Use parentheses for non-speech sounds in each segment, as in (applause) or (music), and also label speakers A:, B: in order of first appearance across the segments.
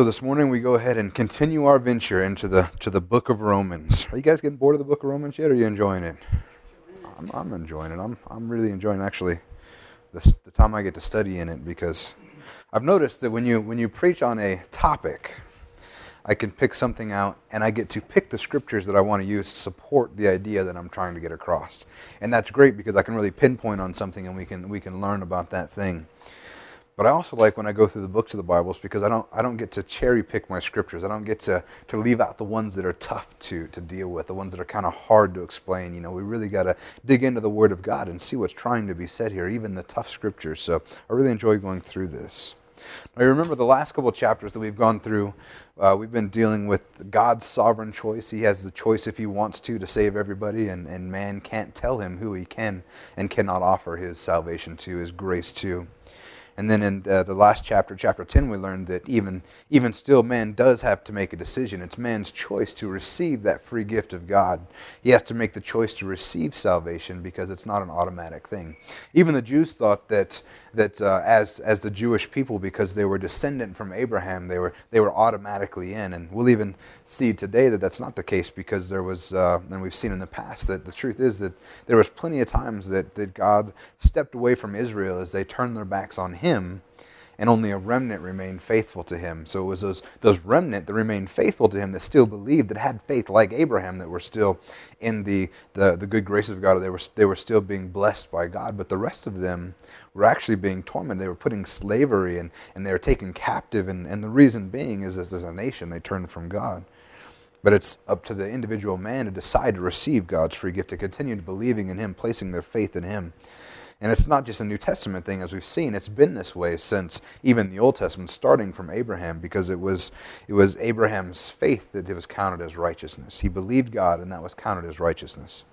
A: So this morning we go ahead and continue our venture into the to the book of Romans. Are you guys getting bored of the book of Romans yet? Or are you enjoying it? I'm, I'm enjoying it. I'm I'm really enjoying actually the, the time I get to study in it because I've noticed that when you when you preach on a topic, I can pick something out and I get to pick the scriptures that I want to use to support the idea that I'm trying to get across. And that's great because I can really pinpoint on something and we can we can learn about that thing. But I also like when I go through the books of the Bibles because I don't I don't get to cherry pick my scriptures. I don't get to, to leave out the ones that are tough to, to deal with, the ones that are kind of hard to explain. You know, we really got to dig into the Word of God and see what's trying to be said here, even the tough scriptures. So I really enjoy going through this. Now, you remember the last couple chapters that we've gone through, uh, we've been dealing with God's sovereign choice. He has the choice if he wants to to save everybody, and, and man can't tell him who he can and cannot offer his salvation to, his grace to. And then in uh, the last chapter, chapter 10, we learned that even, even still, man does have to make a decision. It's man's choice to receive that free gift of God. He has to make the choice to receive salvation because it's not an automatic thing. Even the Jews thought that, that uh, as, as the Jewish people, because they were descendant from Abraham, they were, they were automatically in. And we'll even see today that that's not the case because there was, uh, and we've seen in the past, that the truth is that there was plenty of times that, that God stepped away from Israel as they turned their backs on Him him, and only a remnant remained faithful to him. So it was those, those remnant that remained faithful to him that still believed, that had faith like Abraham, that were still in the, the, the good grace of God. They were, they were still being blessed by God. But the rest of them were actually being tormented. They were put in slavery and, and they were taken captive. And, and the reason being is as, as a nation, they turned from God. But it's up to the individual man to decide to receive God's free gift, to continue believing in Him, placing their faith in Him. And it's not just a New Testament thing, as we've seen. It's been this way since even the Old Testament, starting from Abraham, because it was, it was Abraham's faith that it was counted as righteousness. He believed God, and that was counted as righteousness.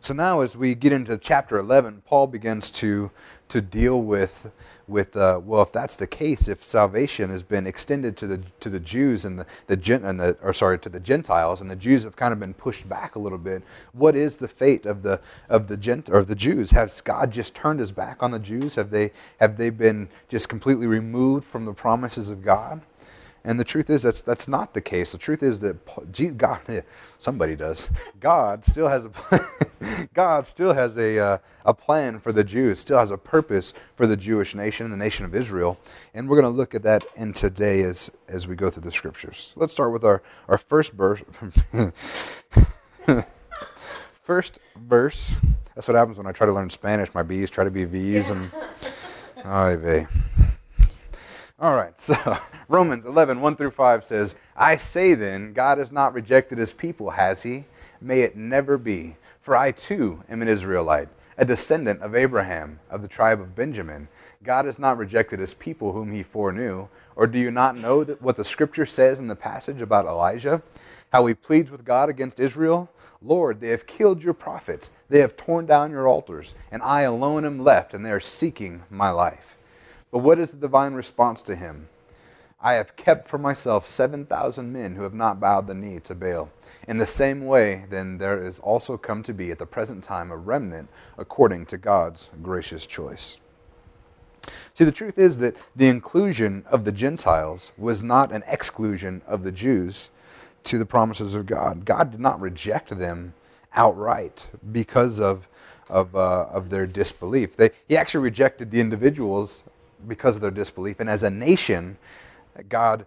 A: So now, as we get into chapter 11, Paul begins to, to deal with with uh, well, if that's the case, if salvation has been extended to the to the Jews and the the and the or sorry to the Gentiles, and the Jews have kind of been pushed back a little bit, what is the fate of the of the Gent or the Jews? Has God just turned His back on the Jews? Have they have they been just completely removed from the promises of God? And the truth is that's that's not the case. The truth is that God, somebody does. God still has a (laughs) God still has a uh, a plan for the Jews. Still has a purpose for the Jewish nation, the nation of Israel. And we're going to look at that in today as as we go through the scriptures. Let's start with our our first verse. (laughs) first verse. That's what happens when I try to learn Spanish. My B's try to be V's and. (laughs) Ay. All right, so Romans 11, 1 through 5 says, I say then, God has not rejected his people, has he? May it never be. For I too am an Israelite, a descendant of Abraham, of the tribe of Benjamin. God has not rejected his people whom he foreknew. Or do you not know that what the scripture says in the passage about Elijah? How he pleads with God against Israel? Lord, they have killed your prophets, they have torn down your altars, and I alone am left, and they are seeking my life. But what is the divine response to him? I have kept for myself 7,000 men who have not bowed the knee to Baal. In the same way, then, there is also come to be at the present time a remnant according to God's gracious choice. See, the truth is that the inclusion of the Gentiles was not an exclusion of the Jews to the promises of God. God did not reject them outright because of, of, uh, of their disbelief. They, he actually rejected the individuals because of their disbelief. And as a nation, God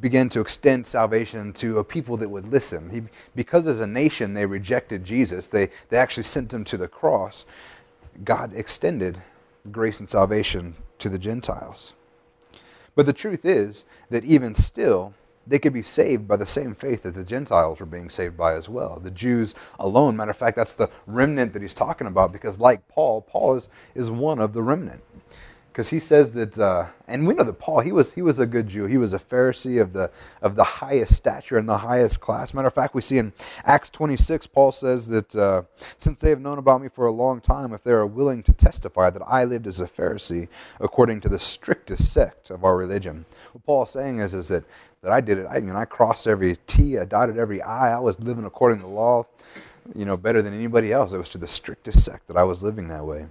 A: began to extend salvation to a people that would listen. He, because as a nation they rejected Jesus, they, they actually sent him to the cross. God extended grace and salvation to the Gentiles. But the truth is that even still, they could be saved by the same faith that the Gentiles were being saved by as well. The Jews alone, matter of fact, that's the remnant that he's talking about because, like Paul, Paul is, is one of the remnant because he says that, uh, and we know that Paul, he was, he was a good Jew. He was a Pharisee of the, of the highest stature and the highest class. Matter of fact, we see in Acts 26, Paul says that uh, since they have known about me for a long time, if they are willing to testify that I lived as a Pharisee according to the strictest sect of our religion. What Paul is saying is, is that, that I did it. I mean, I crossed every T, I dotted every I. I was living according to the law, you know, better than anybody else. It was to the strictest sect that I was living that way.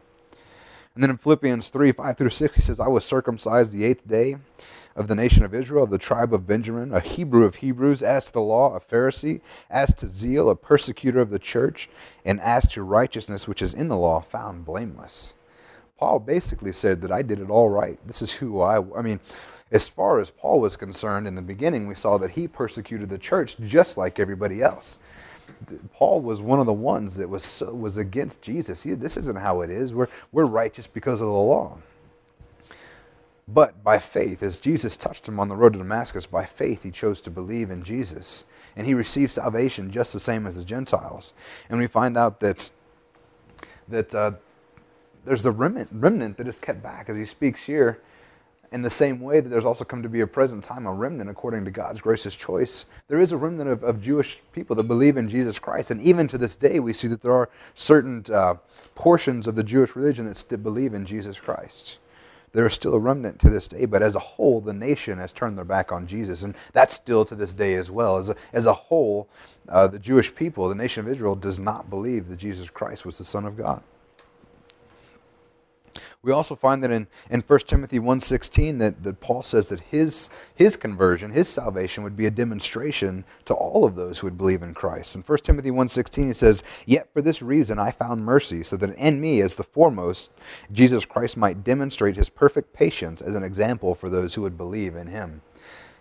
A: And then in Philippians 3 5 through 6, he says, I was circumcised the eighth day of the nation of Israel, of the tribe of Benjamin, a Hebrew of Hebrews, as to the law, a Pharisee, as to zeal, a persecutor of the church, and as to righteousness which is in the law, found blameless. Paul basically said that I did it all right. This is who I I mean, as far as Paul was concerned in the beginning, we saw that he persecuted the church just like everybody else. Paul was one of the ones that was so, was against Jesus. He, this isn't how it is. We're we're righteous because of the law. But by faith, as Jesus touched him on the road to Damascus, by faith he chose to believe in Jesus. And he received salvation just the same as the Gentiles. And we find out that, that uh, there's the remnant, remnant that is kept back, as he speaks here, in the same way that there's also come to be a present time a remnant according to God's gracious choice. There is a remnant of, of Jewish people that believe in Jesus Christ. And even to this day, we see that there are certain uh, portions of the Jewish religion that still believe in Jesus Christ there is still a remnant to this day, but as a whole, the nation has turned their back on Jesus. And that's still to this day as well. As a, as a whole, uh, the Jewish people, the nation of Israel, does not believe that Jesus Christ was the Son of God. We also find that in, in 1 Timothy 1.16 that, that Paul says that his, his conversion, his salvation would be a demonstration to all of those who would believe in Christ. In 1 Timothy 1.16 he says, Yet for this reason I found mercy, so that in me as the foremost Jesus Christ might demonstrate his perfect patience as an example for those who would believe in him.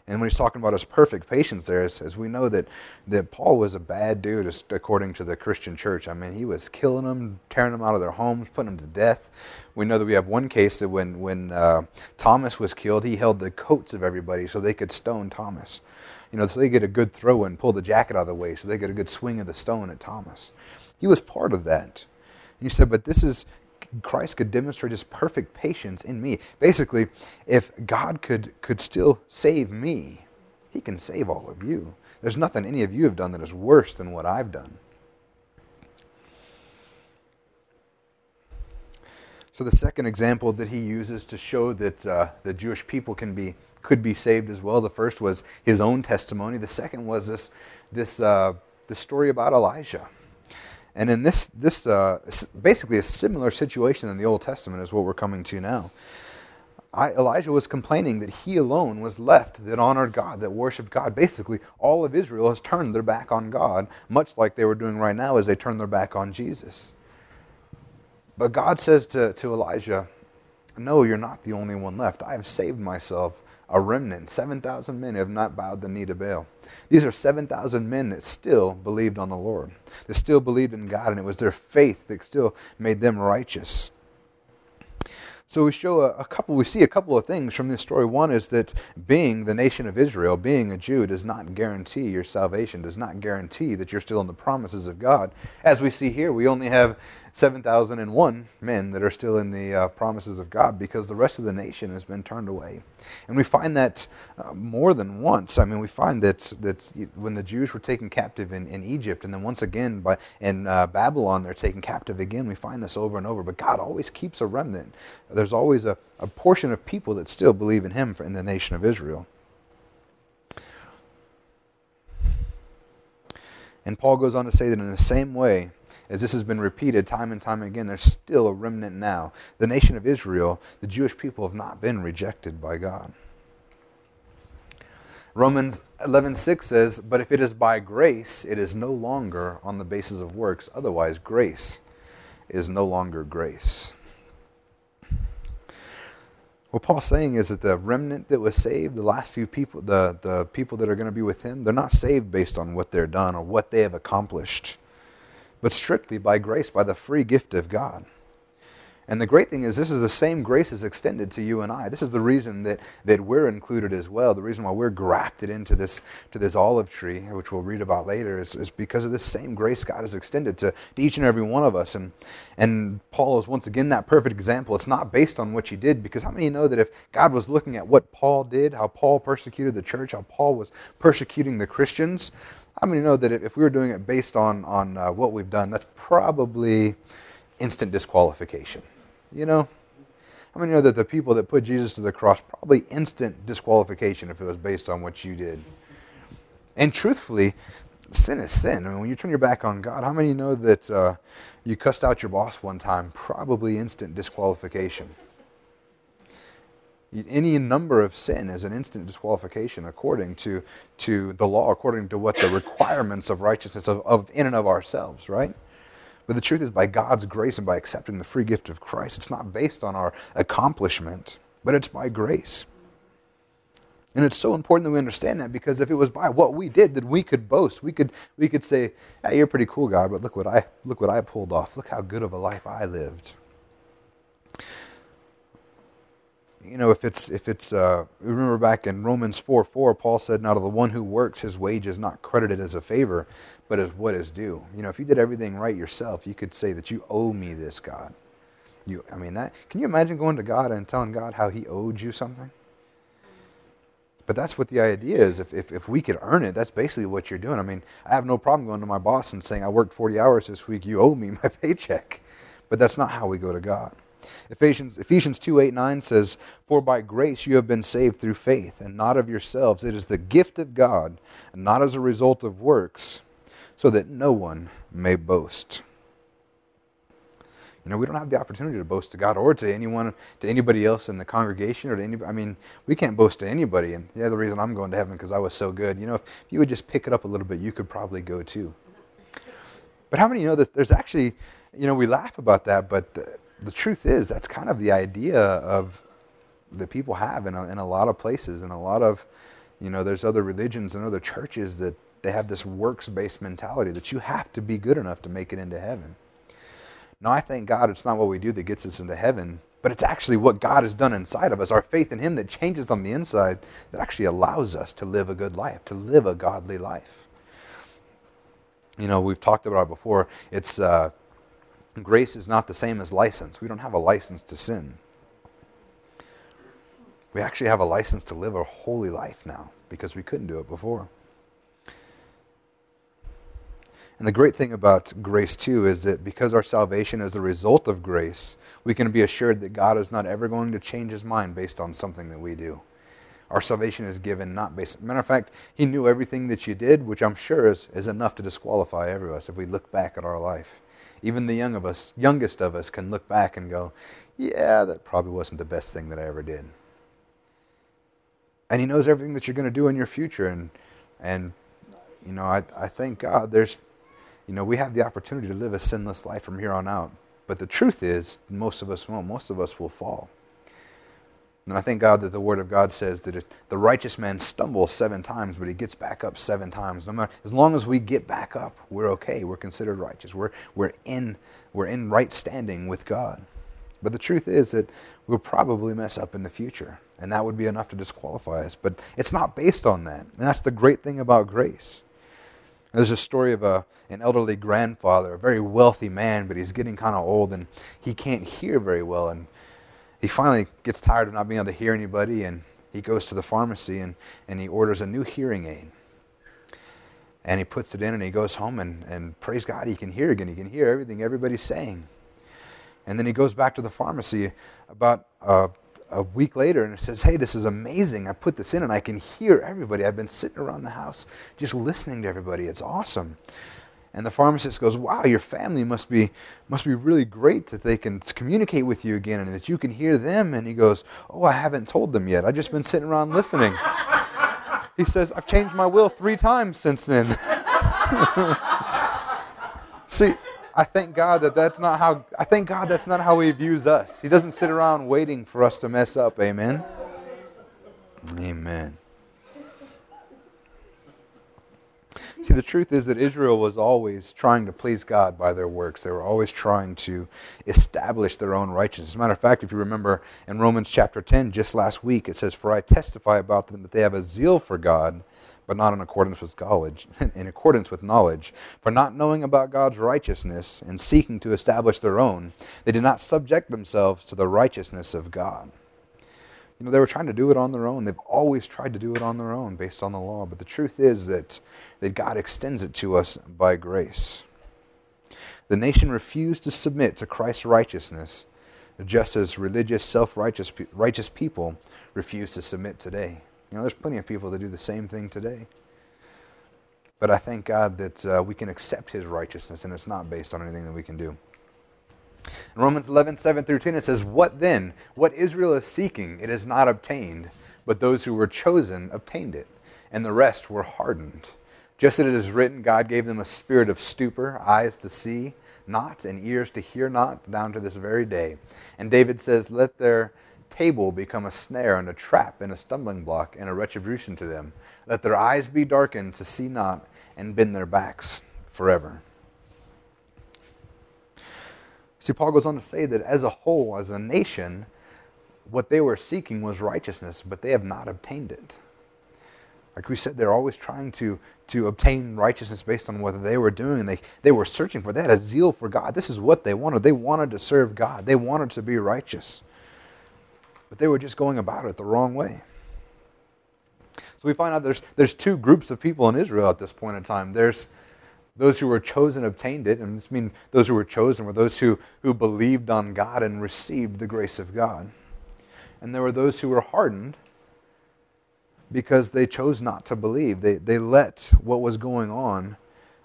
A: And when he's talking about his perfect patience there, as, as we know that, that Paul was a bad dude according to the Christian church. I mean, he was killing them, tearing them out of their homes, putting them to death. We know that we have one case that when, when uh, Thomas was killed, he held the coats of everybody so they could stone Thomas. You know, so they get a good throw and pull the jacket out of the way so they get a good swing of the stone at Thomas. He was part of that. And he said, but this is Christ could demonstrate his perfect patience in me. Basically, if God could, could still save me, he can save all of you. There's nothing any of you have done that is worse than what I've done. So the second example that he uses to show that uh, the Jewish people can be could be saved as well. The first was his own testimony. The second was this this uh, the story about Elijah. And in this, this uh, basically a similar situation in the Old Testament is what we're coming to now. I, Elijah was complaining that he alone was left that honored God, that worshiped God. Basically, all of Israel has turned their back on God, much like they were doing right now as they turn their back on Jesus. But God says to, to Elijah, No, you're not the only one left. I have saved myself a remnant. 7,000 men have not bowed the knee to Baal. These are 7,000 men that still believed on the Lord. that still believed in God, and it was their faith that still made them righteous. So we show a, a, couple, we see a couple of things from this story. One is that being the nation of Israel, being a Jew, does not guarantee your salvation, does not guarantee that you're still in the promises of God. As we see here, we only have 7,001 men that are still in the uh, promises of God because the rest of the nation has been turned away. And we find that uh, more than once. I mean, we find that, that when the Jews were taken captive in, in Egypt, and then once again by, in uh, Babylon, they're taken captive again, we find this over and over. But God always keeps a remnant. There's always a, a portion of people that still believe in Him in the nation of Israel. And Paul goes on to say that in the same way, as this has been repeated time and time again, there's still a remnant now. The nation of Israel, the Jewish people, have not been rejected by God. Romans 11:6 says, "But if it is by grace, it is no longer on the basis of works. Otherwise, grace is no longer grace." What Paul's saying is that the remnant that was saved, the last few people, the, the people that are going to be with him, they're not saved based on what they're done or what they have accomplished but strictly by grace, by the free gift of God. And the great thing is, this is the same grace is extended to you and I. This is the reason that, that we're included as well. The reason why we're grafted into this, to this olive tree, which we'll read about later, is, is because of this same grace God has extended to, to each and every one of us. And, and Paul is once again that perfect example. It's not based on what you did, because how many know that if God was looking at what Paul did, how Paul persecuted the church, how Paul was persecuting the Christians, how many know that if we were doing it based on, on uh, what we've done, that's probably instant disqualification? You know? How many know that the people that put Jesus to the cross, probably instant disqualification if it was based on what you did? And truthfully, sin is sin. I mean, when you turn your back on God, how many know that uh, you cussed out your boss one time? Probably instant disqualification. Any number of sin is an instant disqualification according to, to the law, according to what the (coughs) requirements of righteousness of, of in and of ourselves, right? But the truth is, by God's grace and by accepting the free gift of Christ, it's not based on our accomplishment, but it's by grace. And it's so important that we understand that because if it was by what we did that we could boast, we could we could say, hey, "You're pretty cool, God, but look what I look what I pulled off. Look how good of a life I lived." You know, if it's if it's uh, remember back in Romans four four, Paul said, "Now to the one who works, his wage is not credited as a favor, but as what is due." You know, if you did everything right yourself, you could say that you owe me this, God. You, I mean, that can you imagine going to God and telling God how He owed you something? But that's what the idea is. If, if, if we could earn it, that's basically what you're doing. I mean, I have no problem going to my boss and saying, I worked 40 hours this week, you owe me my (laughs) paycheck. But that's not how we go to God. Ephesians, Ephesians 2 8 9 says, For by grace you have been saved through faith, and not of yourselves. It is the gift of God, and not as a result of works, so that no one may boast. You know, we don't have the opportunity to boast to God or to anyone, to anybody else in the congregation or to anybody. I mean, we can't boast to anybody. And yeah, the reason I'm going to heaven because I was so good. You know, if you would just pick it up a little bit, you could probably go too. But how many know that there's actually, you know, we laugh about that, but the, the truth is that's kind of the idea of that people have in a, in a lot of places and a lot of, you know, there's other religions and other churches that they have this works-based mentality that you have to be good enough to make it into heaven. Now, I thank God it's not what we do that gets us into heaven, but it's actually what God has done inside of us, our faith in Him that changes on the inside, that actually allows us to live a good life, to live a godly life. You know, we've talked about it before. It's uh, grace is not the same as license. We don't have a license to sin. We actually have a license to live a holy life now because we couldn't do it before. And the great thing about grace, too, is that because our salvation is the result of grace, we can be assured that God is not ever going to change his mind based on something that we do. Our salvation is given not based. Matter of fact, He knew everything that you did, which I'm sure is, is enough to disqualify every of us if we look back at our life. Even the young of us, youngest of us, can look back and go, "Yeah, that probably wasn't the best thing that I ever did." And He knows everything that you're going to do in your future, and and you know, I I thank God. There's you know, we have the opportunity to live a sinless life from here on out. But the truth is, most of us won't. Most of us will fall. And I thank God that the Word of God says that the righteous man stumbles seven times, but he gets back up seven times. No matter, as long as we get back up, we're okay. We're considered righteous. We're, we're, in, we're in right standing with God. But the truth is that we'll probably mess up in the future, and that would be enough to disqualify us. But it's not based on that. And that's the great thing about grace. There's a story of a, an elderly grandfather, a very wealthy man, but he's getting kind of old and he can't hear very well. And he finally gets tired of not being able to hear anybody and he goes to the pharmacy and, and he orders a new hearing aid. And he puts it in and he goes home and, and praise God, he can hear again. He can hear everything everybody's saying. And then he goes back to the pharmacy about a week later and says, Hey, this is amazing. I put this in and I can hear everybody. I've been sitting around the house just listening to everybody. It's awesome. And the pharmacist goes, Wow, your family must be, must be really great that they can communicate with you again and that you can hear them. And he goes, Oh, I haven't told them yet. I've just been sitting around listening. (laughs) he says, I've changed my will three times since then. (laughs) See, I thank God that that's not how I thank God that's not how he views us. He doesn't sit around waiting for us to mess up. Amen. Amen. See, the truth is that Israel was always trying to please God by their works. They were always trying to establish their own righteousness. As a matter of fact, if you remember in Romans chapter 10, just last week, it says, For I testify about them that they have a zeal for God, but not in accordance with knowledge, (laughs) in accordance with knowledge. For not knowing about God's righteousness and seeking to establish their own, they did not subject themselves to the righteousness of God. You know, they were trying to do it on their own. They've always tried to do it on their own based on the law. But the truth is that, that God extends it to us by grace. The nation refused to submit to Christ's righteousness, just as religious, self righteous righteous people refuse to submit today. You know, there's plenty of people that do the same thing today. But I thank God that uh, we can accept His righteousness, and it's not based on anything that we can do. In Romans 11, 7 through 10, it says, What then? What Israel is seeking, it is not obtained, but those who were chosen obtained it, and the rest were hardened. Just as it is written, God gave them a spirit of stupor, eyes to see not, and ears to hear not, down to this very day. And David says, Let their table become a snare and a trap and a stumbling block and a retribution to them. Let their eyes be darkened to see not, and bend their backs forever. See, Paul goes on to say that as a whole, as a nation, what they were seeking was righteousness, but they have not obtained it. Like we said, they're always trying to, to obtain righteousness based on what they were doing. They, they were searching for, had a zeal for God. This is what they wanted. They wanted to serve God, they wanted to be righteous. But they were just going about it the wrong way. So we find out there's, there's two groups of people in Israel at this point in time. There's those who were chosen obtained it, and this means those who were chosen were those who, who believed on God and received the grace of God. And there were those who were hardened because they chose not to believe. They, they let what was going on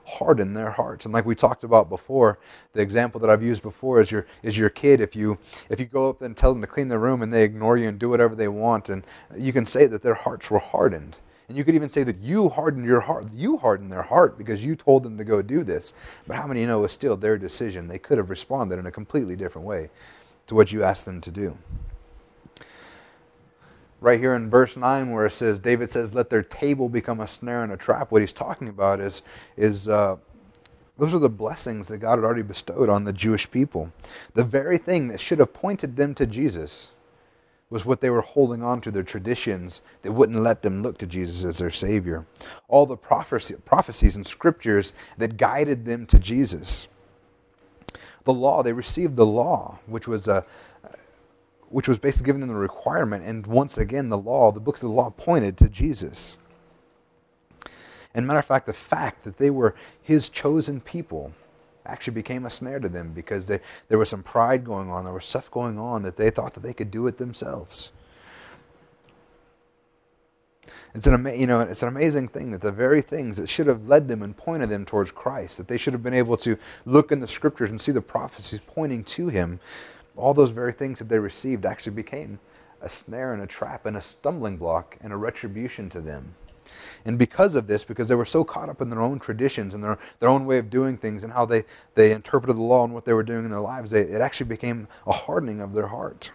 A: harden their hearts. And like we talked about before, the example that I've used before is your is your kid. If you if you go up and tell them to clean their room and they ignore you and do whatever they want, and you can say that their hearts were hardened. And you could even say that you hardened your heart. You hardened their heart because you told them to go do this. But how many know it was still their decision? They could have responded in a completely different way to what you asked them to do. Right here in verse 9, where it says, David says, Let their table become a snare and a trap. What he's talking about is, is uh, those are the blessings that God had already bestowed on the Jewish people. The very thing that should have pointed them to Jesus was what they were holding on to, their traditions that wouldn't let them look to Jesus as their Savior. All the prophecy, prophecies and scriptures that guided them to Jesus. The law, they received the law, which was a which was basically giving them the requirement. And once again, the law, the books of the law pointed to Jesus. And matter of fact, the fact that they were his chosen people actually became a snare to them because they, there was some pride going on. There was stuff going on that they thought that they could do it themselves. It's an, you know, it's an amazing thing that the very things that should have led them and pointed them towards Christ, that they should have been able to look in the scriptures and see the prophecies pointing to Him, all those very things that they received actually became a snare and a trap and a stumbling block and a retribution to them. And because of this, because they were so caught up in their own traditions and their, their own way of doing things and how they, they interpreted the law and what they were doing in their lives, they, it actually became a hardening of their heart.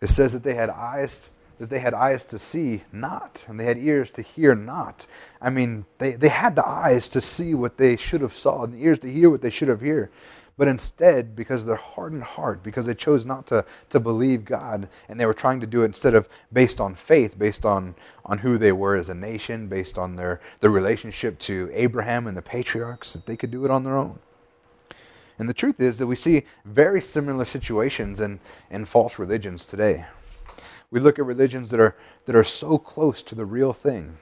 A: It says that they had eyes that they had eyes to see not, and they had ears to hear not. I mean, they, they had the eyes to see what they should have saw, and the ears to hear what they should have heard. But instead, because of their hardened heart, because they chose not to, to believe God, and they were trying to do it instead of based on faith, based on, on who they were as a nation, based on their, their relationship to Abraham and the patriarchs, that they could do it on their own. And the truth is that we see very similar situations in, in false religions today. We look at religions that are, that are so close to the real thing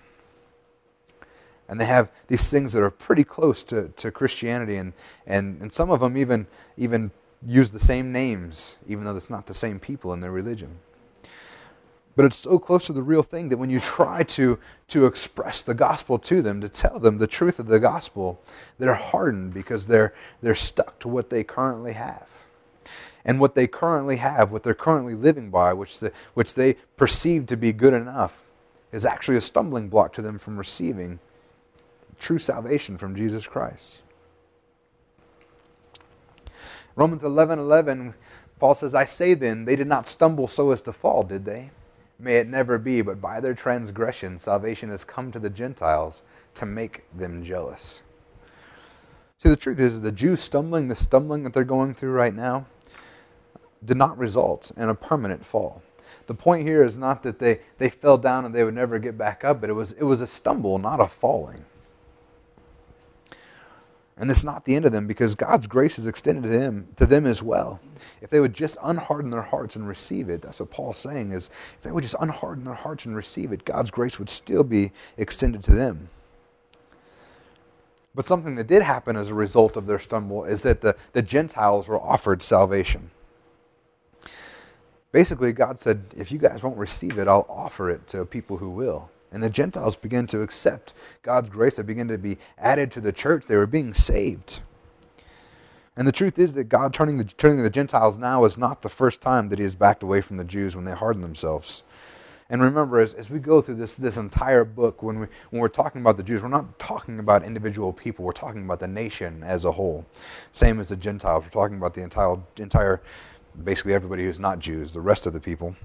A: and they have these things that are pretty close to, to Christianity, and, and, and some of them even, even use the same names, even though it's not the same people in their religion. But it's so close to the real thing that when you try to, to express the gospel to them, to tell them the truth of the gospel, they're hardened because they're, they're stuck to what they currently have. And what they currently have, what they're currently living by, which, the, which they perceive to be good enough, is actually a stumbling block to them from receiving true salvation from Jesus Christ. Romans 11 11, Paul says, I say then, they did not stumble so as to fall, did they? May it never be, but by their transgression, salvation has come to the Gentiles to make them jealous. See, the truth is, the Jews stumbling, the stumbling that they're going through right now, did not result in a permanent fall. The point here is not that they, they fell down and they would never get back up, but it was, it was a stumble, not a falling. And it's not the end of them because God's grace is extended to them, to them as well. If they would just unharden their hearts and receive it, that's what Paul's saying is if they would just unharden their hearts and receive it, God's grace would still be extended to them. But something that did happen as a result of their stumble is that the, the Gentiles were offered salvation. Basically, God said, if you guys won't receive it, I'll offer it to people who will. And the Gentiles began to accept God's grace. They began to be added to the church. They were being saved. And the truth is that God turning the, turning the Gentiles now is not the first time that He has backed away from the Jews when they hardened themselves. And remember, as, as we go through this, this entire book, when, we, when we're talking about the Jews, we're not talking about individual people, we're talking about the nation as a whole. Same as the Gentiles, we're talking about the entire, entire basically everybody who's not Jews, the rest of the people.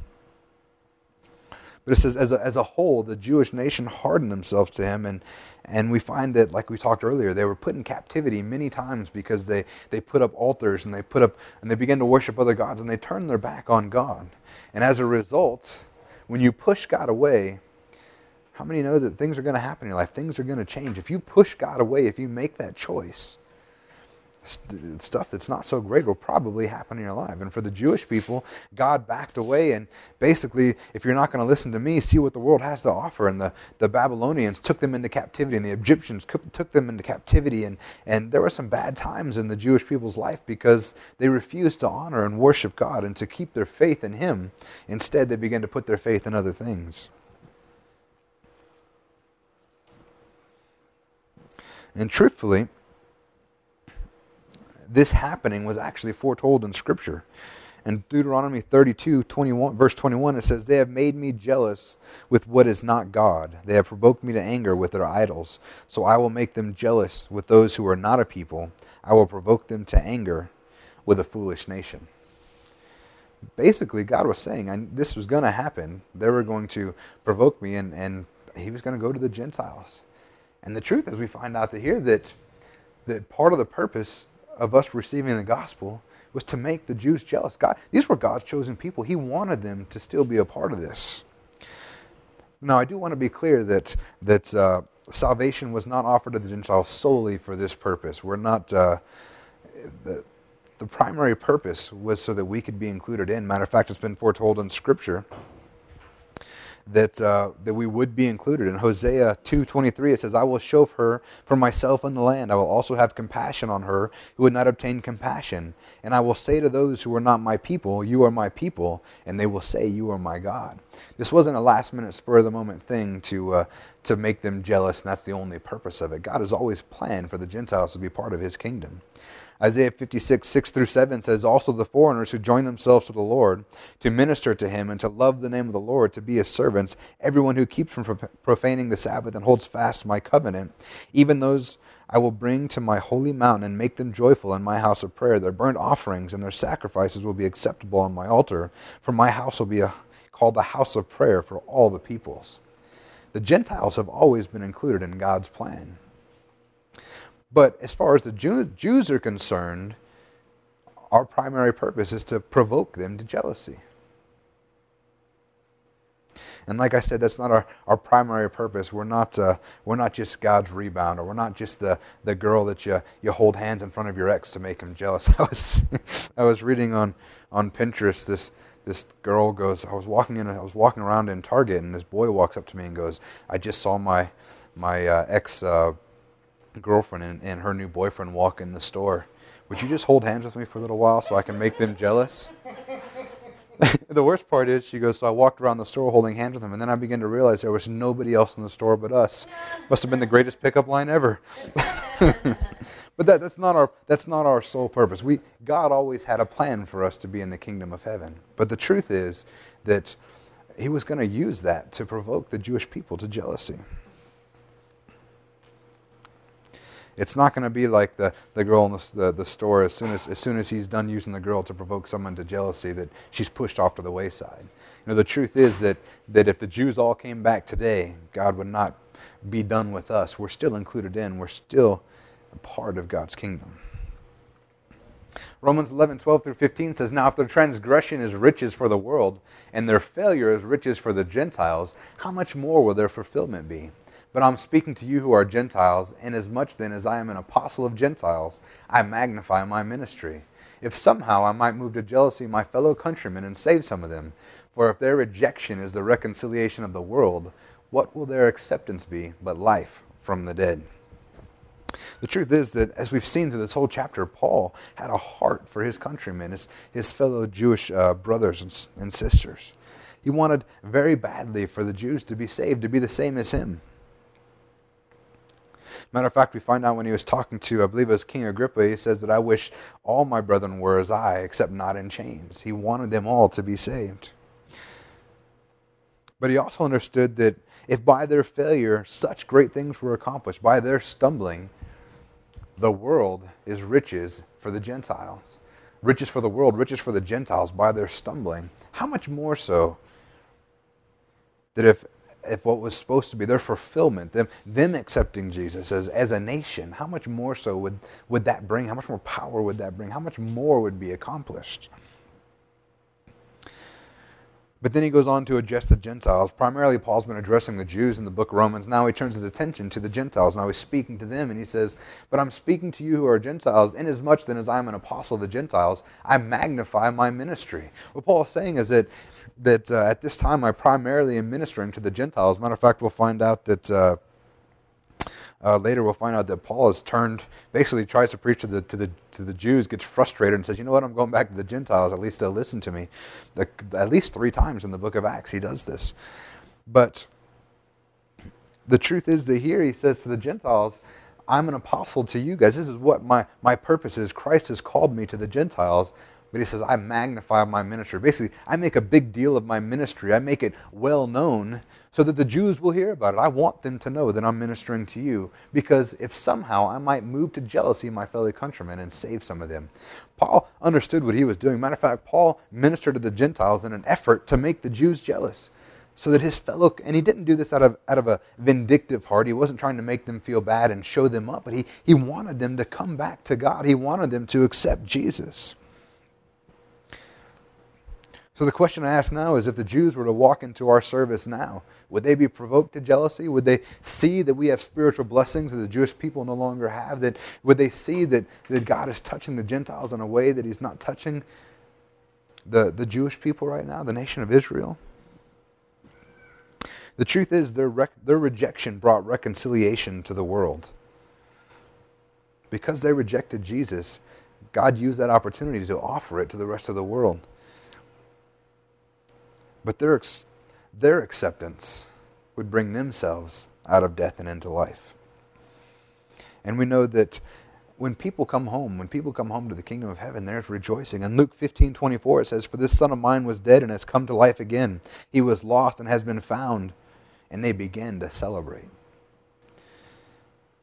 A: But it says, as a, as a whole, the Jewish nation hardened themselves to him. And, and we find that, like we talked earlier, they were put in captivity many times because they, they put up altars and they put up and they began to worship other gods and they turned their back on God. And as a result, when you push God away, how many know that things are going to happen in your life? Things are going to change. If you push God away, if you make that choice, stuff that's not so great will probably happen in your life. And for the Jewish people, God backed away and basically, if you're not going to listen to me, see what the world has to offer. And the, the Babylonians took them into captivity, and the Egyptians took them into captivity. And, and there were some bad times in the Jewish people's life because they refused to honor and worship God and to keep their faith in Him. Instead, they began to put their faith in other things. And truthfully, this happening was actually foretold in Scripture. In Deuteronomy 32, 21, verse 21, it says, They have made me jealous with what is not God. They have provoked me to anger with their idols. So I will make them jealous with those who are not a people. I will provoke them to anger with a foolish nation. Basically, God was saying this was going to happen. They were going to provoke me, and, and He was going to go to the Gentiles. And the truth is, we find out that here that, that part of the purpose of us receiving the gospel was to make the Jews jealous. God, these were God's chosen people. He wanted them to still be a part of this. Now, I do want to be clear that that uh, salvation was not offered to the Gentiles solely for this purpose. We're not. Uh, the, the primary purpose was so that we could be included in. Matter of fact, it's been foretold in Scripture that, uh, that we would be included. In Hosea 2.23 it says, I will show her for myself in the land. I will also have compassion on her who would not obtain compassion. And I will say to those who are not my people, you are my people, and they will say, you are my God. This wasn't a last minute spur of the moment thing to, uh, to make them jealous, and that's the only purpose of it. God has always planned for the Gentiles to be part of his kingdom. Isaiah 56, 6 through 7 says, Also the foreigners who join themselves to the Lord, to minister to him, and to love the name of the Lord, to be his servants, everyone who keeps from profaning the Sabbath and holds fast my covenant, even those I will bring to my holy mountain and make them joyful in my house of prayer. Their burnt offerings and their sacrifices will be acceptable on my altar, for my house will be a, called the house of prayer for all the peoples. The Gentiles have always been included in God's plan. But as far as the Jews are concerned, our primary purpose is to provoke them to jealousy. And like I said, that's not our, our primary purpose. We're not, uh, we're not just God's rebound, or we're not just the, the girl that you, you hold hands in front of your ex to make him jealous. (laughs) I was, I was reading on, on Pinterest this, this girl goes, I was walking in, I was walking around in Target, and this boy walks up to me and goes, I just saw my, my uh, ex uh, girlfriend and, and her new boyfriend walk in the store. Would you just hold hands with me for a little while so I can make them jealous? (laughs) the worst part is, she goes, so I walked around the store holding hands with him, and then I began to realize there was nobody else in the store but us. Must have been the greatest pickup line ever. (laughs) but that, that's, not our, that's not our sole purpose. We, God always had a plan for us to be in the kingdom of heaven. But the truth is that He was going to use that to provoke the Jewish people to jealousy. It's not going to be like the, the girl in the, the, the, store as soon as, as soon as he's done using the girl to provoke someone to jealousy that she's pushed off to the wayside. You know, the truth is that, that if the Jews all came back today, God would not be done with us. We're still included in, we're still a part of God's kingdom. Romans 11, 12 through 15 says, Now if their transgression is riches for the world, and their failure is riches for the Gentiles, how much more will their fulfillment be? But I'm speaking to you who are Gentiles, and as much then as I am an apostle of Gentiles, I magnify my ministry. If somehow I might move to jealousy my fellow countrymen and save some of them, for if their rejection is the reconciliation of the world, what will their acceptance be but life from the dead? The truth is that, as we've seen through this whole chapter, Paul had a heart for his countrymen, his, his fellow Jewish uh, brothers and, and sisters. He wanted very badly for the Jews to be saved, to be the same as him. Matter of fact, we find out when he was talking to, I believe it was King Agrippa, he says that I wish all my brethren were as I, except not in chains. He wanted them all to be saved. But he also understood that if by their failure such great things were accomplished, by their stumbling, the world is riches for the Gentiles. Riches for the world, riches for the Gentiles by their stumbling. How much more so that if if what was supposed to be their fulfillment, them, them accepting Jesus as, as a nation, how much more so would, would that bring? How much more power would that bring? How much more would be accomplished? But then he goes on to address the Gentiles. Primarily, Paul's been addressing the Jews in the book of Romans. Now he turns his attention to the Gentiles. Now he's speaking to them, and he says, But I'm speaking to you who are Gentiles, inasmuch then as I'm an apostle of the Gentiles, I magnify my ministry. What Paul is saying is that, that uh, at this time I primarily am ministering to the Gentiles. Matter of fact, we'll find out that. Uh, uh, later we'll find out that Paul has turned, basically tries to preach to the, to, the, to the Jews, gets frustrated and says, you know what, I'm going back to the Gentiles, at least they'll listen to me. The, at least three times in the book of Acts he does this. But the truth is that here he says to the Gentiles, I'm an apostle to you guys. This is what my, my purpose is. Christ has called me to the Gentiles. But he says, I magnify my ministry. Basically, I make a big deal of my ministry. I make it well known so that the Jews will hear about it. I want them to know that I'm ministering to you because if somehow I might move to jealousy my fellow countrymen and save some of them. Paul understood what he was doing. Matter of fact, Paul ministered to the Gentiles in an effort to make the Jews jealous so that his fellow and he didn't do this out of out of a vindictive heart he wasn't trying to make them feel bad and show them up but he he wanted them to come back to god he wanted them to accept jesus so the question I ask now is if the Jews were to walk into our service now, would they be provoked to jealousy? Would they see that we have spiritual blessings that the Jewish people no longer have? That would they see that, that God is touching the Gentiles in a way that He's not touching the, the Jewish people right now, the nation of Israel? The truth is, their, rec- their rejection brought reconciliation to the world. Because they rejected Jesus, God used that opportunity to offer it to the rest of the world. But their, their acceptance would bring themselves out of death and into life. And we know that when people come home, when people come home to the kingdom of heaven, there's rejoicing. In Luke 15 24, it says, For this son of mine was dead and has come to life again. He was lost and has been found. And they begin to celebrate.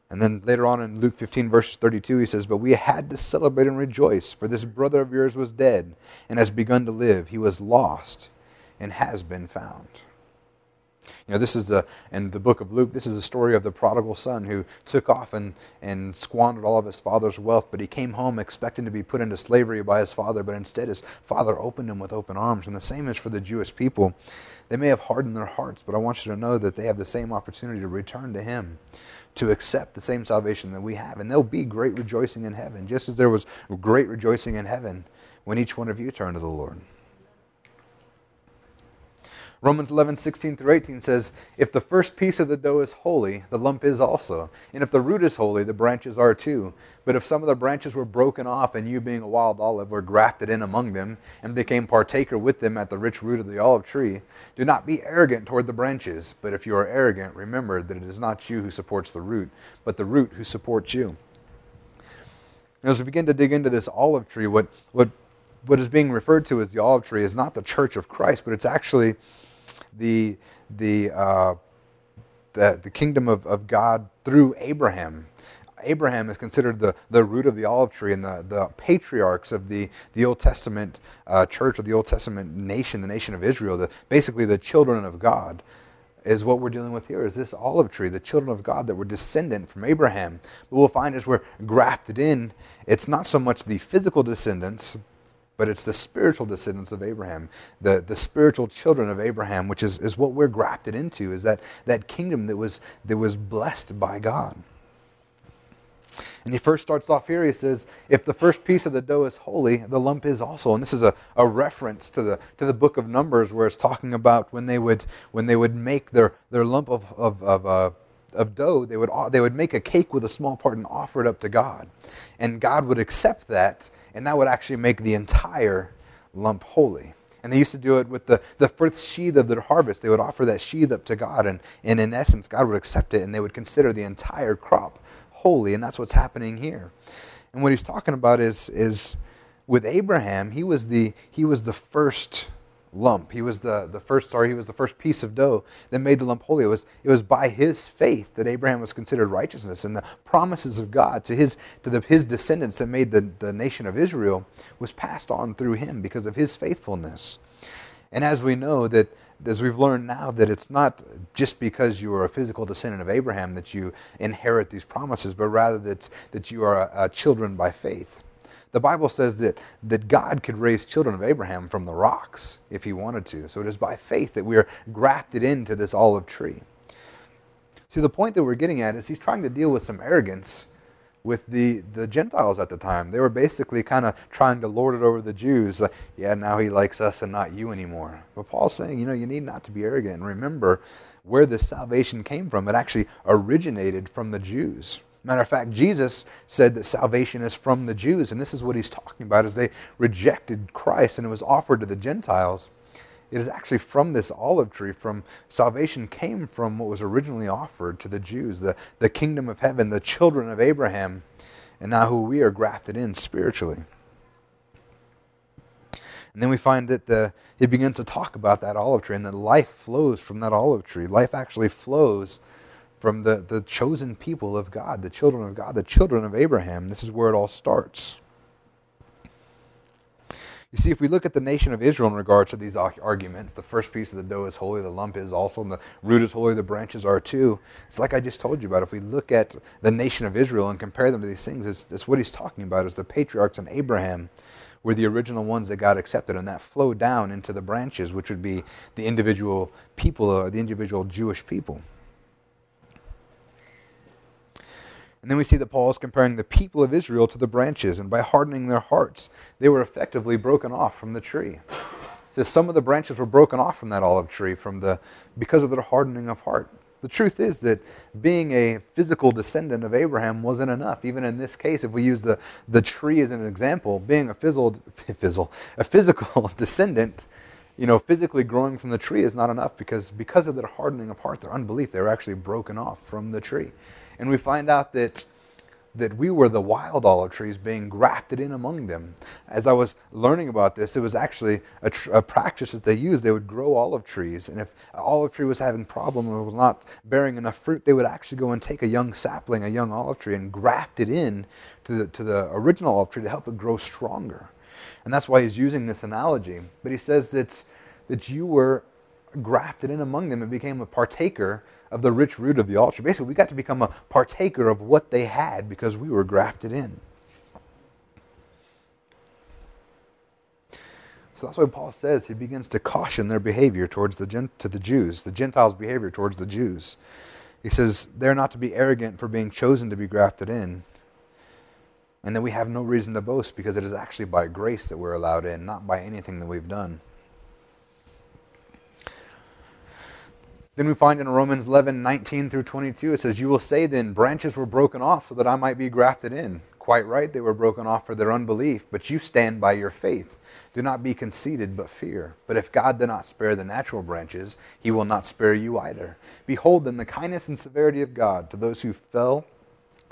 A: And then later on in Luke 15, verse 32, he says, But we had to celebrate and rejoice, for this brother of yours was dead and has begun to live. He was lost and has been found. You know, this is the, in the book of Luke, this is the story of the prodigal son who took off and, and squandered all of his father's wealth, but he came home expecting to be put into slavery by his father, but instead his father opened him with open arms. And the same is for the Jewish people. They may have hardened their hearts, but I want you to know that they have the same opportunity to return to him, to accept the same salvation that we have. And there'll be great rejoicing in heaven, just as there was great rejoicing in heaven when each one of you turned to the Lord. Romans 11, 16 through 18 says, If the first piece of the dough is holy, the lump is also. And if the root is holy, the branches are too. But if some of the branches were broken off, and you, being a wild olive, were grafted in among them, and became partaker with them at the rich root of the olive tree, do not be arrogant toward the branches. But if you are arrogant, remember that it is not you who supports the root, but the root who supports you. as we begin to dig into this olive tree, what, what, what is being referred to as the olive tree is not the church of Christ, but it's actually the, the, uh, the, the kingdom of, of God through Abraham. Abraham is considered the, the root of the olive tree, and the, the patriarchs of the, the Old Testament uh, church, or the Old Testament nation, the nation of Israel, the, basically the children of God, is what we're dealing with here. Is this olive tree, the children of God that were descendant from Abraham? But we'll find as we're grafted in, it's not so much the physical descendants, but it's the spiritual descendants of Abraham, the, the spiritual children of Abraham, which is, is what we're grafted into, is that, that kingdom that was, that was blessed by God. And he first starts off here, he says, if the first piece of the dough is holy, the lump is also. And this is a, a reference to the, to the book of Numbers where it's talking about when they would, when they would make their, their lump of, of, of uh, of dough, they would, they would make a cake with a small part and offer it up to God. And God would accept that, and that would actually make the entire lump holy. And they used to do it with the, the first sheath of their harvest. They would offer that sheath up to God, and, and in essence, God would accept it, and they would consider the entire crop holy, and that's what's happening here. And what he's talking about is is with Abraham, he was the he was the first lump. He was the, the first sorry, he was the first piece of dough that made the lump holy. It was it was by his faith that Abraham was considered righteousness and the promises of God to his to the, his descendants that made the, the nation of Israel was passed on through him because of his faithfulness. And as we know that as we've learned now that it's not just because you are a physical descendant of Abraham that you inherit these promises, but rather that, that you are a, a children by faith. The Bible says that, that God could raise children of Abraham from the rocks if he wanted to. So it is by faith that we are grafted into this olive tree. See, the point that we're getting at is he's trying to deal with some arrogance with the, the Gentiles at the time. They were basically kind of trying to lord it over the Jews. Like, yeah, now he likes us and not you anymore. But Paul's saying, you know, you need not to be arrogant. And remember where this salvation came from. It actually originated from the Jews. Matter of fact, Jesus said that salvation is from the Jews, and this is what he's talking about as they rejected Christ and it was offered to the Gentiles. It is actually from this olive tree, from salvation came from what was originally offered to the Jews, the, the kingdom of heaven, the children of Abraham, and now who we are grafted in spiritually. And then we find that the, he begins to talk about that olive tree and that life flows from that olive tree. Life actually flows from the, the chosen people of God, the children of God, the children of Abraham. This is where it all starts. You see, if we look at the nation of Israel in regards to these arguments, the first piece of the dough is holy, the lump is also, and the root is holy, the branches are too. It's like I just told you about. If we look at the nation of Israel and compare them to these things, it's, it's what he's talking about is the patriarchs and Abraham were the original ones that God accepted, and that flowed down into the branches, which would be the individual people or the individual Jewish people. And then we see that Paul is comparing the people of Israel to the branches, and by hardening their hearts, they were effectively broken off from the tree. It says some of the branches were broken off from that olive tree from the, because of their hardening of heart. The truth is that being a physical descendant of Abraham wasn't enough. Even in this case, if we use the, the tree as an example, being a, fizzle, (laughs) fizzle, a physical (laughs) descendant, you know, physically growing from the tree is not enough because, because of their hardening of heart, their unbelief, they were actually broken off from the tree and we find out that that we were the wild olive trees being grafted in among them. As I was learning about this, it was actually a, tr- a, practice that they used. They would grow olive trees, and if an olive tree was having problem or was not bearing enough fruit, they would actually go and take a young sapling, a young olive tree, and graft it in to the, to the original olive tree to help it grow stronger. And that's why he's using this analogy. But he says that, that you were grafted in among them and became a partaker of the rich root of the altar. Basically, we got to become a partaker of what they had because we were grafted in. So that's why Paul says he begins to caution their behavior towards the to the Jews, the Gentiles' behavior towards the Jews. He says they're not to be arrogant for being chosen to be grafted in, and that we have no reason to boast because it is actually by grace that we're allowed in, not by anything that we've done. Then we find in Romans 11, 19 through 22, it says, You will say then, branches were broken off so that I might be grafted in. Quite right, they were broken off for their unbelief, but you stand by your faith. Do not be conceited, but fear. But if God did not spare the natural branches, he will not spare you either. Behold then the kindness and severity of God to those who fell,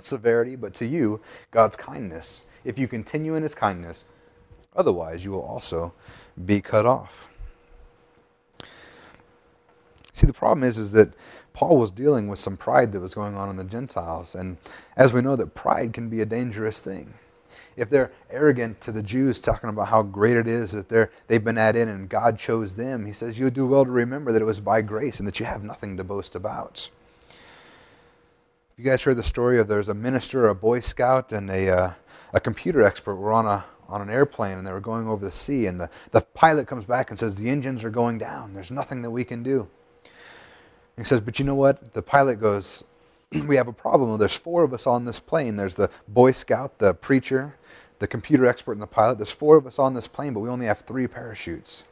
A: severity, but to you, God's kindness, if you continue in his kindness. Otherwise, you will also be cut off. See, the problem is, is that Paul was dealing with some pride that was going on in the Gentiles. And as we know, that pride can be a dangerous thing. If they're arrogant to the Jews, talking about how great it is that they're, they've been at in and God chose them, he says, You do well to remember that it was by grace and that you have nothing to boast about. You guys heard the story of there's a minister, a Boy Scout, and a, uh, a computer expert were on a on an airplane and they were going over the sea and the, the pilot comes back and says the engines are going down there's nothing that we can do he says, But you know what? The pilot goes, We have a problem. There's four of us on this plane. There's the Boy Scout, the preacher, the computer expert, and the pilot. There's four of us on this plane, but we only have three parachutes.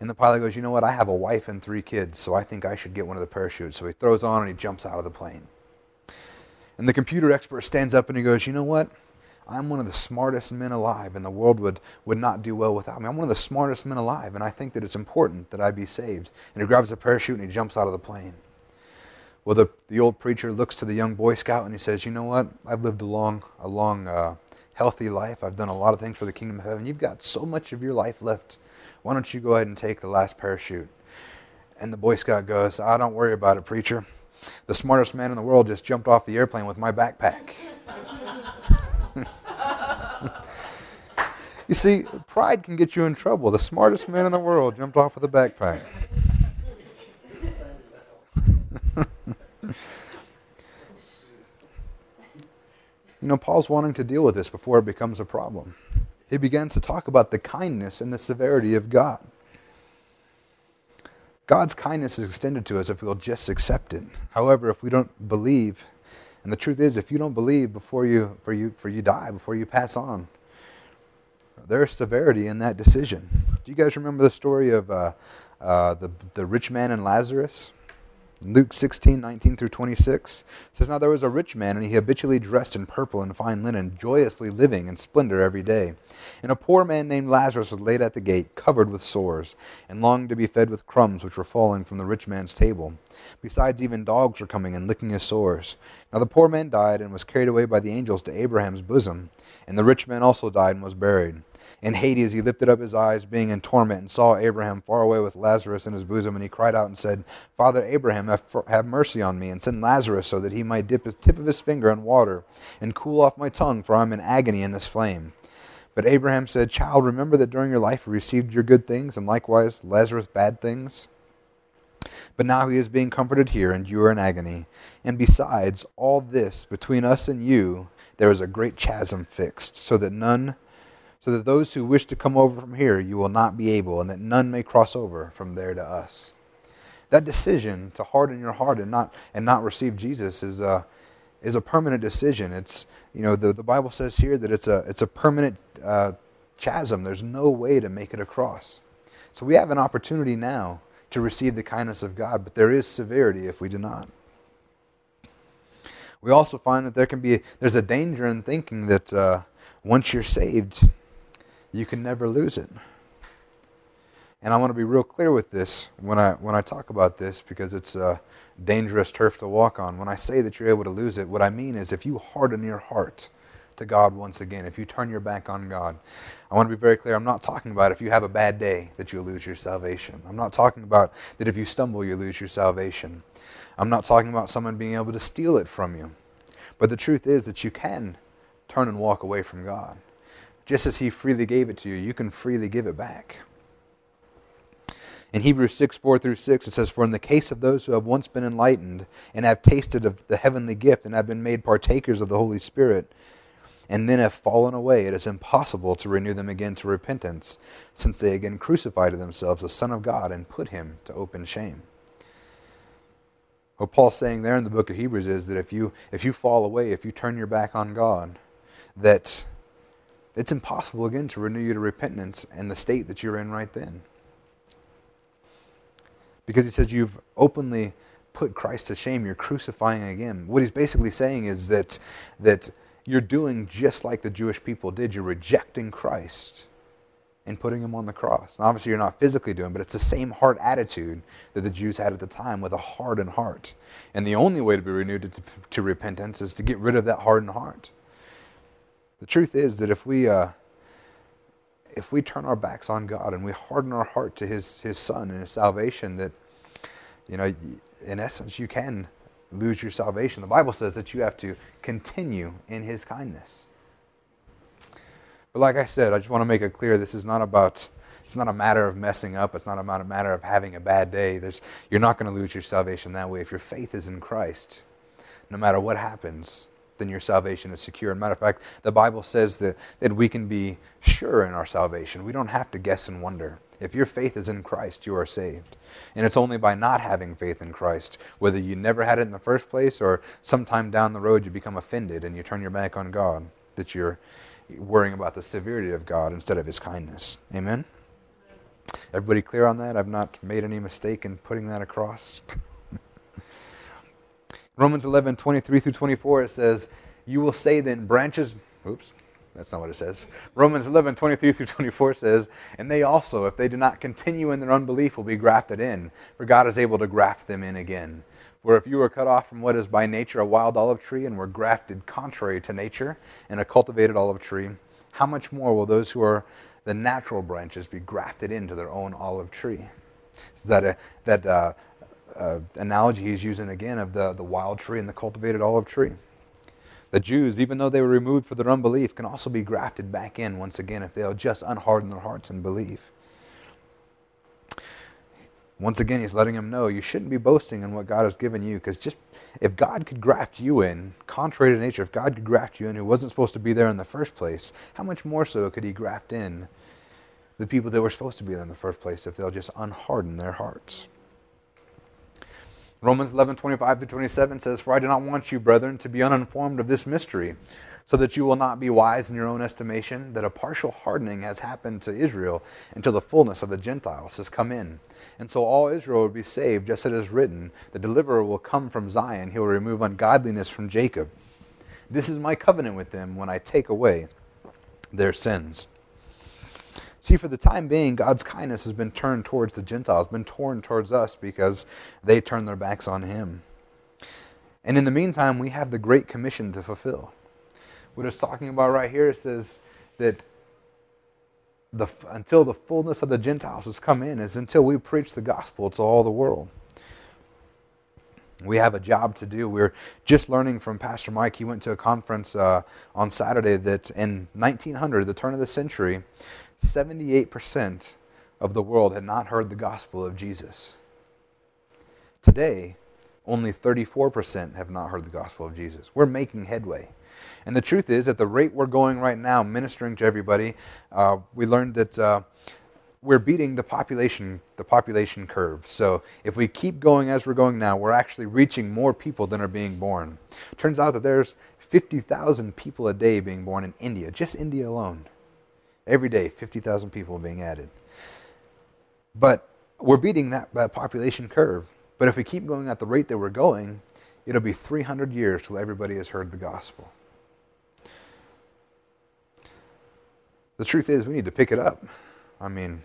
A: And the pilot goes, You know what? I have a wife and three kids, so I think I should get one of the parachutes. So he throws on and he jumps out of the plane. And the computer expert stands up and he goes, You know what? I'm one of the smartest men alive, and the world would, would not do well without me. I'm one of the smartest men alive, and I think that it's important that I be saved. And he grabs a parachute and he jumps out of the plane. Well, the, the old preacher looks to the young Boy Scout and he says, You know what? I've lived a long, a long, uh, healthy life. I've done a lot of things for the kingdom of heaven. You've got so much of your life left. Why don't you go ahead and take the last parachute? And the Boy Scout goes, I ah, don't worry about it, preacher. The smartest man in the world just jumped off the airplane with my backpack. (laughs) you see, pride can get you in trouble. The smartest man in the world jumped off with a backpack. (laughs) you know, Paul's wanting to deal with this before it becomes a problem. He begins to talk about the kindness and the severity of God. God's kindness is extended to us if we'll just accept it. However, if we don't believe, and the truth is, if you don't believe before you, for you, for you die, before you pass on, there's severity in that decision. Do you guys remember the story of uh, uh, the, the rich man and Lazarus? Luke 16, 19 through 26 says, Now there was a rich man, and he habitually dressed in purple and fine linen, joyously living in splendor every day. And a poor man named Lazarus was laid at the gate, covered with sores, and longed to be fed with crumbs which were falling from the rich man's table. Besides, even dogs were coming and licking his sores. Now the poor man died, and was carried away by the angels to Abraham's bosom. And the rich man also died and was buried. In Hades he lifted up his eyes, being in torment, and saw Abraham far away with Lazarus in his bosom. And he cried out and said, Father Abraham, have mercy on me, and send Lazarus so that he might dip the tip of his finger in water and cool off my tongue, for I am in agony in this flame. But Abraham said, Child, remember that during your life you received your good things, and likewise Lazarus bad things. But now he is being comforted here, and you are in agony. And besides all this, between us and you, there is a great chasm fixed, so that none so that those who wish to come over from here you will not be able, and that none may cross over from there to us. That decision to harden your heart and not and not receive Jesus is a is a permanent decision. It's you know the, the Bible says here that it's a it's a permanent uh, chasm. There's no way to make it across. So we have an opportunity now to receive the kindness of God, but there is severity if we do not. We also find that there can be there's a danger in thinking that uh, once you're saved, you can never lose it. And I want to be real clear with this when I when I talk about this because it's a dangerous turf to walk on. When I say that you're able to lose it, what I mean is if you harden your heart to God once again, if you turn your back on God, I want to be very clear. I'm not talking about if you have a bad day that you'll lose your salvation. I'm not talking about that if you stumble you lose your salvation. I'm not talking about someone being able to steal it from you. But the truth is that you can turn and walk away from God. Just as He freely gave it to you, you can freely give it back. In Hebrews 6 4 through 6, it says, For in the case of those who have once been enlightened and have tasted of the heavenly gift and have been made partakers of the Holy Spirit, and then have fallen away, it is impossible to renew them again to repentance, since they again crucify to themselves the Son of God and put him to open shame. What Paul's saying there in the book of Hebrews is that if you if you fall away, if you turn your back on God, that it's impossible again to renew you to repentance and the state that you're in right then. Because he says you've openly put Christ to shame, you're crucifying again. What he's basically saying is that, that you're doing just like the Jewish people did. You're rejecting Christ and putting him on the cross. Now, obviously, you're not physically doing, but it's the same heart attitude that the Jews had at the time with a hardened heart. And the only way to be renewed to, to repentance is to get rid of that hardened heart. The truth is that if we, uh, if we turn our backs on God and we harden our heart to His, His Son and His salvation, that, you know, in essence, you can lose your salvation. The Bible says that you have to continue in His kindness. But like I said, I just want to make it clear this is not about it's not a matter of messing up. It's not a matter of having a bad day. There's, you're not going to lose your salvation that way. If your faith is in Christ, no matter what happens, then your salvation is secure. And matter of fact, the Bible says that, that we can be sure in our salvation. We don't have to guess and wonder. If your faith is in Christ, you are saved. And it's only by not having faith in Christ, whether you never had it in the first place or sometime down the road you become offended and you turn your back on God, that you're worrying about the severity of God instead of His kindness. Amen? Everybody clear on that? I've not made any mistake in putting that across. (laughs) Romans 11, 23 through 24, it says, You will say then, branches, oops, that's not what it says. Romans 11, 23 through 24 says, And they also, if they do not continue in their unbelief, will be grafted in, for God is able to graft them in again. For if you were cut off from what is by nature a wild olive tree and were grafted contrary to nature in a cultivated olive tree, how much more will those who are the natural branches be grafted into their own olive tree? Is that a, that uh, uh, analogy he's using again of the, the wild tree and the cultivated olive tree? The Jews, even though they were removed for their unbelief, can also be grafted back in once again if they'll just unharden their hearts and believe. Once again, he's letting them know you shouldn't be boasting in what God has given you because just if God could graft you in, contrary to nature, if God could graft you in who wasn't supposed to be there in the first place, how much more so could he graft in the people that were supposed to be there in the first place if they'll just unharden their hearts? Romans 11, 25 to 27 says, For I do not want you, brethren, to be uninformed of this mystery so that you will not be wise in your own estimation, that a partial hardening has happened to Israel until the fullness of the Gentiles has come in. And so all Israel will be saved, just as it is written, The deliverer will come from Zion, he will remove ungodliness from Jacob. This is my covenant with them when I take away their sins. See, for the time being, God's kindness has been turned towards the Gentiles, been torn towards us because they turned their backs on Him. And in the meantime, we have the Great Commission to fulfill what it's talking about right here. It says that the, until the fullness of the Gentiles has come in, is until we preach the gospel to all the world. We have a job to do. We're just learning from Pastor Mike. He went to a conference uh, on Saturday that in 1900, the turn of the century, 78% of the world had not heard the gospel of Jesus. Today, only 34% have not heard the gospel of Jesus. We're making headway. And the truth is, at the rate we're going right now, ministering to everybody, uh, we learned that uh, we're beating the population, the population curve. So if we keep going as we're going now, we're actually reaching more people than are being born. Turns out that there's 50,000 people a day being born in India, just India alone. Every day, 50,000 people are being added. But we're beating that, that population curve. But if we keep going at the rate that we're going, it'll be 300 years till everybody has heard the gospel. the truth is, we need to pick it up. I mean,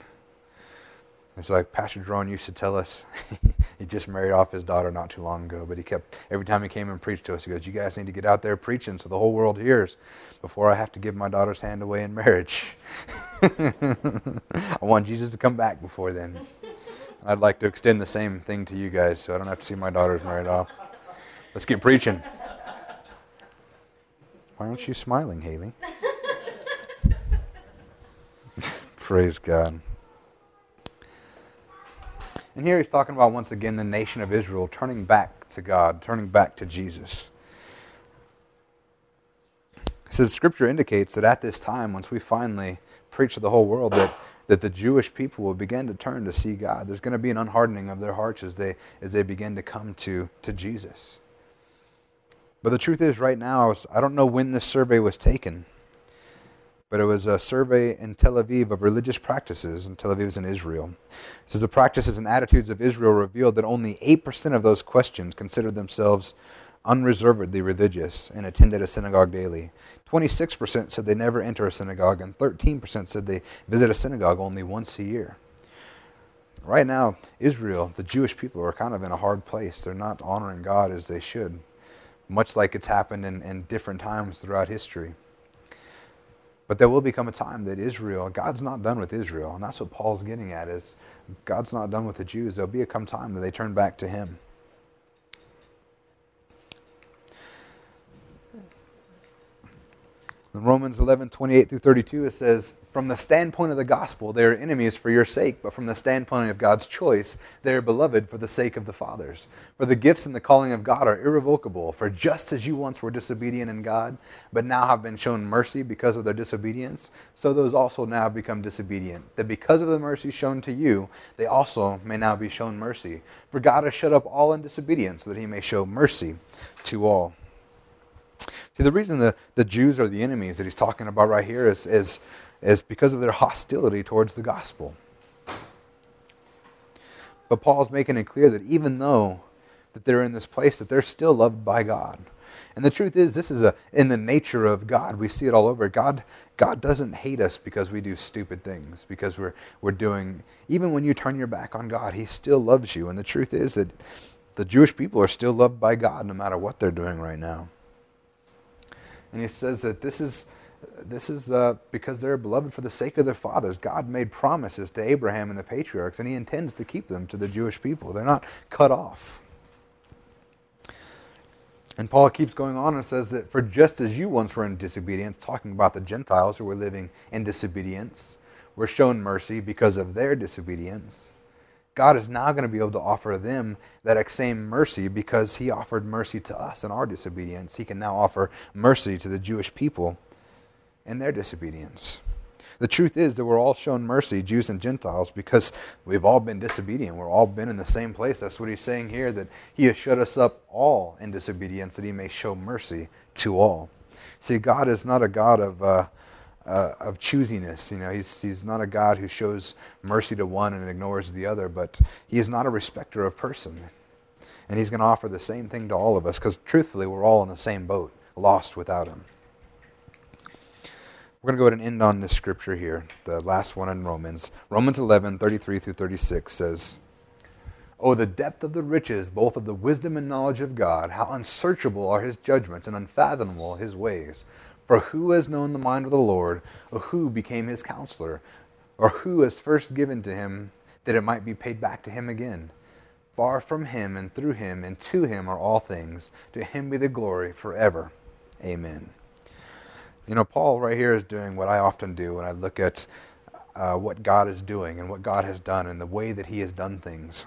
A: it's like Pastor Jerome used to tell us. (laughs) he just married off his daughter not too long ago, but he kept every time he came and preached to us, he goes, "You guys need to get out there preaching so the whole world hears before I have to give my daughter's hand away in marriage. (laughs) I want Jesus to come back before then. (laughs) I'd like to extend the same thing to you guys, so I don't have to see my daughters married off. Let's get preaching. Why aren't you smiling, Haley? Praise God. And here he's talking about once again the nation of Israel turning back to God, turning back to Jesus. He says Scripture indicates that at this time, once we finally preach to the whole world, that, that the Jewish people will begin to turn to see God. There's going to be an unhardening of their hearts as they, as they begin to come to, to Jesus. But the truth is, right now, I, I don't know when this survey was taken but it was a survey in Tel Aviv of religious practices, and Tel Aviv is in Israel. It says the practices and attitudes of Israel revealed that only 8% of those questioned considered themselves unreservedly religious and attended a synagogue daily. 26% said they never enter a synagogue, and 13% said they visit a synagogue only once a year. Right now, Israel, the Jewish people, are kind of in a hard place. They're not honoring God as they should, much like it's happened in, in different times throughout history. But there will become a time that Israel, God's not done with Israel. And that's what Paul's getting at is God's not done with the Jews. There'll be a come time that they turn back to him. In Romans 11, 28 through 32, it says, From the standpoint of the gospel, they are enemies for your sake, but from the standpoint of God's choice, they are beloved for the sake of the fathers. For the gifts and the calling of God are irrevocable. For just as you once were disobedient in God, but now have been shown mercy because of their disobedience, so those also now become disobedient. That because of the mercy shown to you, they also may now be shown mercy. For God has shut up all in disobedience, so that he may show mercy to all. See, the reason the, the Jews are the enemies that he's talking about right here is, is, is because of their hostility towards the gospel. But Paul's making it clear that even though that they're in this place, that they're still loved by God. And the truth is, this is a, in the nature of God. We see it all over. God, God doesn't hate us because we do stupid things, because we're, we're doing, even when you turn your back on God, He still loves you. And the truth is that the Jewish people are still loved by God no matter what they're doing right now. And he says that this is, this is uh, because they're beloved for the sake of their fathers. God made promises to Abraham and the patriarchs, and he intends to keep them to the Jewish people. They're not cut off. And Paul keeps going on and says that for just as you once were in disobedience, talking about the Gentiles who were living in disobedience, were shown mercy because of their disobedience, God is now going to be able to offer them that same mercy because he offered mercy to us in our disobedience. He can now offer mercy to the Jewish people in their disobedience. The truth is that we're all shown mercy, Jews and Gentiles, because we've all been disobedient. We've all been in the same place. That's what he's saying here, that he has shut us up all in disobedience, that he may show mercy to all. See, God is not a God of, uh, uh, of choosiness. You know, he's, he's not a God who shows mercy to one and ignores the other, but he is not a respecter of person. And he's going to offer the same thing to all of us, because truthfully, we're all in the same boat, lost without him. We're going to go ahead and end on this scripture here, the last one in Romans. Romans 11, 33 through 36 says, Oh, the depth of the riches, both of the wisdom and knowledge of God, how unsearchable are his judgments and unfathomable his ways. For who has known the mind of the Lord, or who became his counselor, or who has first given to him that it might be paid back to him again? Far from him and through him and to him are all things. To him be the glory forever. Amen. You know, Paul right here is doing what I often do when I look at uh, what God is doing and what God has done and the way that He has done things.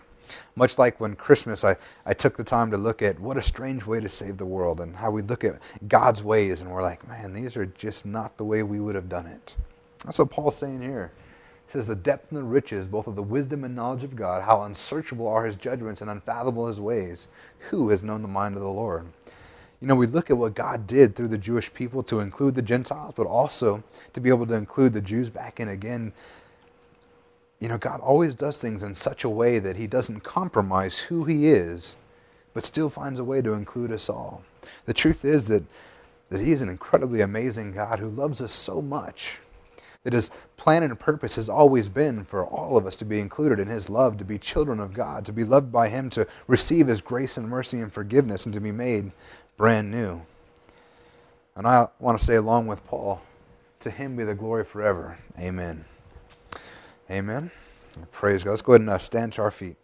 A: Much like when Christmas, I, I took the time to look at what a strange way to save the world and how we look at God's ways and we're like, man, these are just not the way we would have done it. That's what Paul's saying here. He says, The depth and the riches, both of the wisdom and knowledge of God, how unsearchable are his judgments and unfathomable his ways. Who has known the mind of the Lord? you know, we look at what God did through the Jewish people to include the Gentiles, but also to be able to include the Jews back in again. You know, God always does things in such a way that He doesn't compromise who He is, but still finds a way to include us all. The truth is that, that He is an incredibly amazing God who loves us so much that His plan and purpose has always been for all of us to be included in His love, to be children of God, to be loved by Him, to receive His grace and mercy and forgiveness, and to be made brand new. And I want to say, along with Paul, to him be the glory forever. Amen. Amen. Praise God. Let's go ahead and uh, stand to our feet.